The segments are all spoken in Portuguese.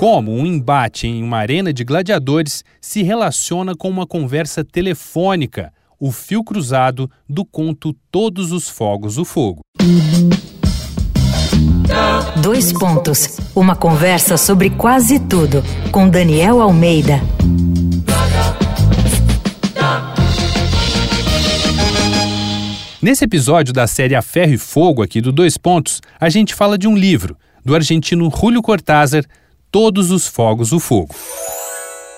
Como um embate em uma arena de gladiadores se relaciona com uma conversa telefônica, o fio cruzado do conto Todos os Fogos o Fogo. Dois pontos. Uma conversa sobre quase tudo com Daniel Almeida. Nesse episódio da série A Ferro e Fogo aqui do Dois Pontos, a gente fala de um livro do argentino Julio Cortázar, Todos os Fogos o Fogo.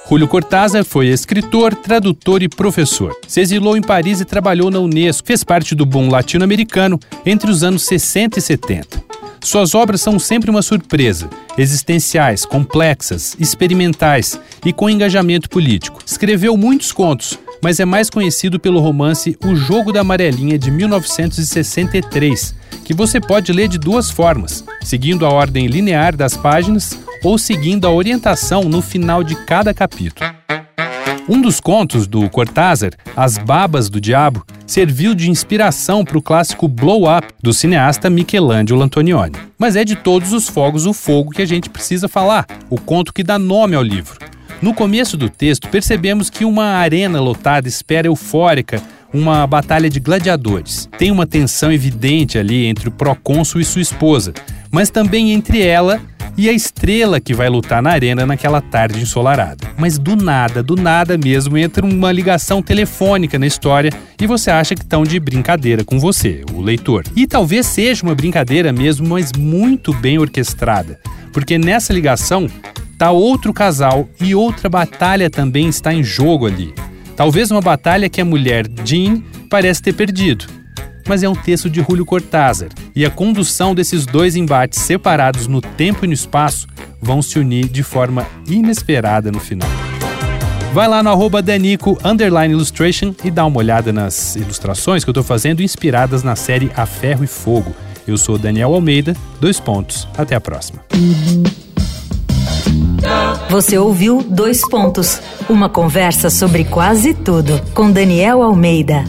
Julio Cortázar foi escritor, tradutor e professor. Se exilou em Paris e trabalhou na Unesco. Fez parte do boom latino-americano entre os anos 60 e 70. Suas obras são sempre uma surpresa, existenciais, complexas, experimentais e com engajamento político. Escreveu muitos contos, mas é mais conhecido pelo romance O Jogo da Amarelinha de 1963, que você pode ler de duas formas, seguindo a ordem linear das páginas ou seguindo a orientação no final de cada capítulo. Um dos contos do Cortázar, As Babas do Diabo, serviu de inspiração para o clássico Blow Up do cineasta Michelangelo Antonioni. Mas é de todos os fogos o fogo que a gente precisa falar, o conto que dá nome ao livro. No começo do texto, percebemos que uma arena lotada espera eufórica uma batalha de gladiadores. Tem uma tensão evidente ali entre o procônsul e sua esposa, mas também entre ela e a estrela que vai lutar na arena naquela tarde ensolarada. Mas do nada, do nada mesmo, entra uma ligação telefônica na história e você acha que estão de brincadeira com você, o leitor. E talvez seja uma brincadeira mesmo, mas muito bem orquestrada, porque nessa ligação tá outro casal e outra batalha também está em jogo ali. Talvez uma batalha que a mulher Jean parece ter perdido mas é um texto de Julio Cortázar, e a condução desses dois embates separados no tempo e no espaço vão se unir de forma inesperada no final. Vai lá no arroba Danico Illustration e dá uma olhada nas ilustrações que eu estou fazendo inspiradas na série A Ferro e Fogo. Eu sou Daniel Almeida, dois pontos. Até a próxima. Você ouviu Dois Pontos, uma conversa sobre quase tudo com Daniel Almeida.